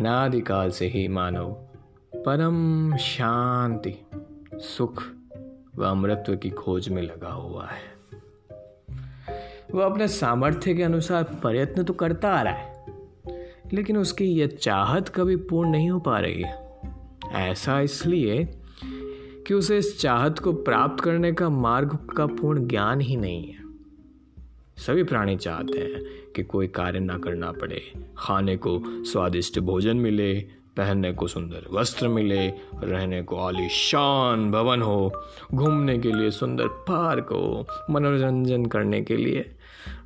अनादिकाल से ही मानव परम शांति, सुख व अमृत्व की खोज में लगा हुआ है। वह अपने सामर्थ्य के अनुसार प्रयत्न तो करता आ रहा है, लेकिन उसकी यह चाहत कभी पूर्ण नहीं हो पा रही है। ऐसा इसलिए कि उसे इस चाहत को प्राप्त करने का मार्ग का पूर्ण ज्ञान ही नहीं है। सभी प्राणी चाहते हैं कि कोई कार्य ना करना पड़े, खाने को स्वादिष्ट भोजन मिले, पहनने को सुंदर वस्त्र मिले, रहने को आलीशान भवन हो, घूमने के लिए सुंदर पार्क हो, मनोरंजन करने के लिए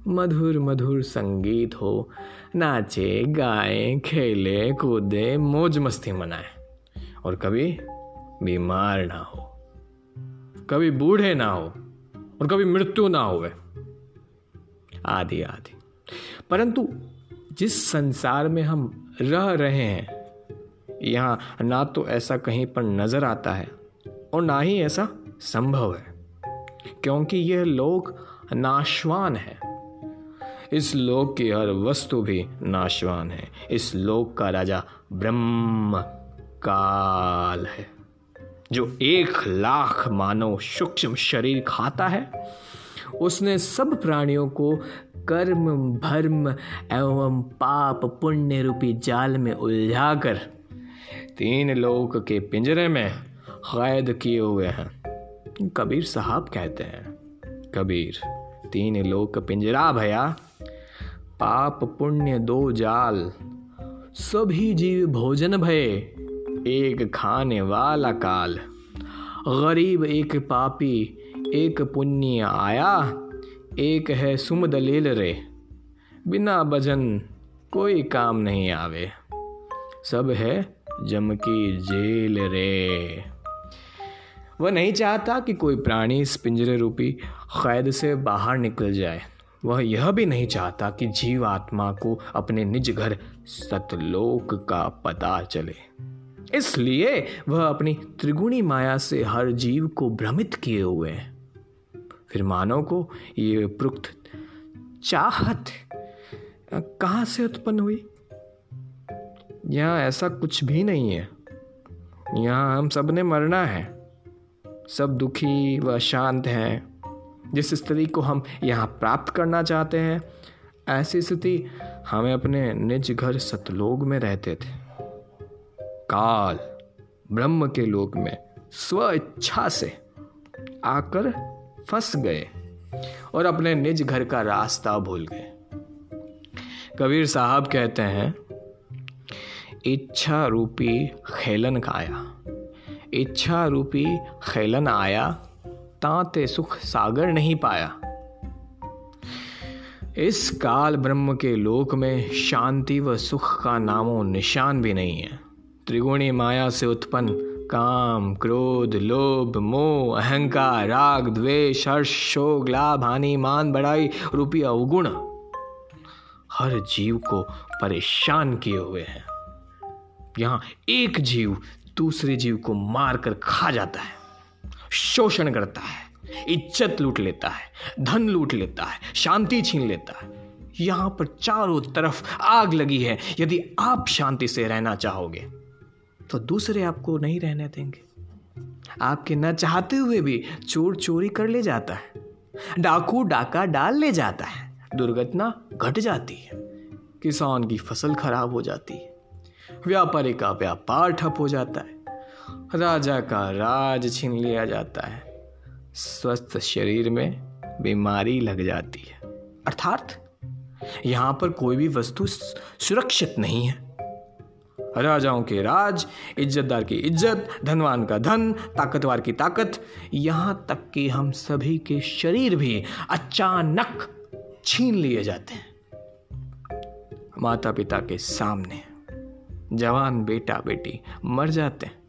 मधुर मधुर संगीत हो, नाचे, गाए, खेले, कूदे, मौज मस्ती मनाए। और कभी बीमार ना हो, कभी बूढ़े ना हो, और कभी मृत्यु ना हो आदि आदि। परंतु जिस संसार में हम रह रहे हैं, यहाँ ना तो ऐसा कहीं पर नज़र आता है और ना ही ऐसा संभव है, क्योंकि यह लोक नाशवान है। इस लोक की हर वस्तु भी नाशवान है। इस लोक का राजा ब्रह्म काल है, जो एक लाख मानव सूक्ष्म शरीर खाता है उसने सब प्राणियों को कर्म, भर्म एवं पाप पुण्य रूपी जाल में उलझाकर तीन लोक के पिंजरे में कैद किए हुए हैं। कबीर साहब कहते हैं, कबीर, तीन लोक पिंजरा भया, पाप पुण्य दो जाल, सभी जीव भोजन भये, एक खाने वाला काल, गरीब एक पापी एक पुण्य आया, एक है सुम दलील रे। बिना भजन कोई काम नहीं आवे। सब है जम की जेल रे। वह नहीं चाहता कि कोई प्राणी इस पिंजरे रूपी कैद से बाहर निकल जाए। वह यह भी नहीं चाहता कि जीव आत्मा को अपने निज घर सतलोक का पता चले। इसलिए वह अपनी त्रिगुणी माया से हर जीव को भ्रमित किए हुए है। फिर मानव को ये उपरुक्त चाहत कहाँ से उत्पन्न हुई? यहाँ ऐसा कुछ भी नहीं है। यहाँ हम सबने मरना है। सब दुखी व शांत हैं। जिस स्थिति को हम यहाँ प्राप्त करना चाहते हैं, ऐसी स्थिति हमें अपने निज घर सतलोग में रहते थे। काल ब्रह्म के लोक में स्व इच्छा से आकर फंस गए और अपने निज घर का रास्ता भूल गए। कबीर साहब कहते हैं, इच्छा रूपी खेलन खाया, इच्छा रूपी खेलन आया, ताते सुख सागर नहीं पाया। इस काल ब्रह्म के लोक में शांति व सुख का नामो निशान भी नहीं है। त्रिगुणी माया से उत्पन्न काम, क्रोध, लोभ, मोह, अहंकार, राग, द्वेष, हर्ष, शोक, लाभ, हानि, मान बढ़ाई रूपी अवगुण हर जीव को परेशान किए हुए हैं। यहाँ एक जीव दूसरे जीव को मारकर खा जाता है, शोषण करता है, इज़्ज़त लूट लेता है, धन लूट लेता है, शांति छीन लेता है। यहाँ पर चारों तरफ़ आग लगी है। यदि आप शांति से रहना चाहोगे तो दूसरे आपको नहीं रहने देंगे। आपके न चाहते हुए भी चोर चोरी कर ले जाता है, डाकू डाका डाल ले जाता है, दुर्घटना घट जाती है, किसान की फ़सल खराब हो जाती है, व्यापारी का व्यापार ठप हो जाता है, राजा का राज छीन लिया जाता है, स्वस्थ शरीर में बीमारी लग जाती है। अर्थात, यहाँ पर कोई भी वस्तु सुरक्षित नहीं है। राजाओं के राज, इज्जतदार की इज़्ज़त, धनवान का धन, ताकतवर की ताकत। यहाँ तक कि हम सभी के शरीर भी अचानक छीन लिए जाते हैं। माता पिता के सामने जवान बेटा बेटी मर जाते हैं।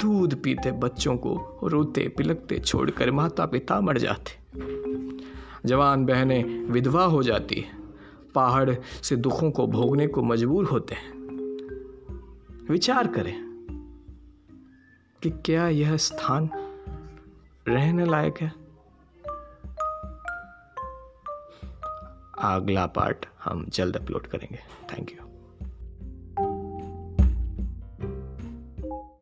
दूध पीते बच्चों को रोते पिलकते छोड़कर माता पिता मर जाते जवान बहनें विधवा हो जाती पहाड़ से दुखों को भोगने को मजबूर होते हैं। विचार करें कि क्या यह स्थान रहने लायक है? अगला पार्ट हम जल्द अपलोड करेंगे। Thank you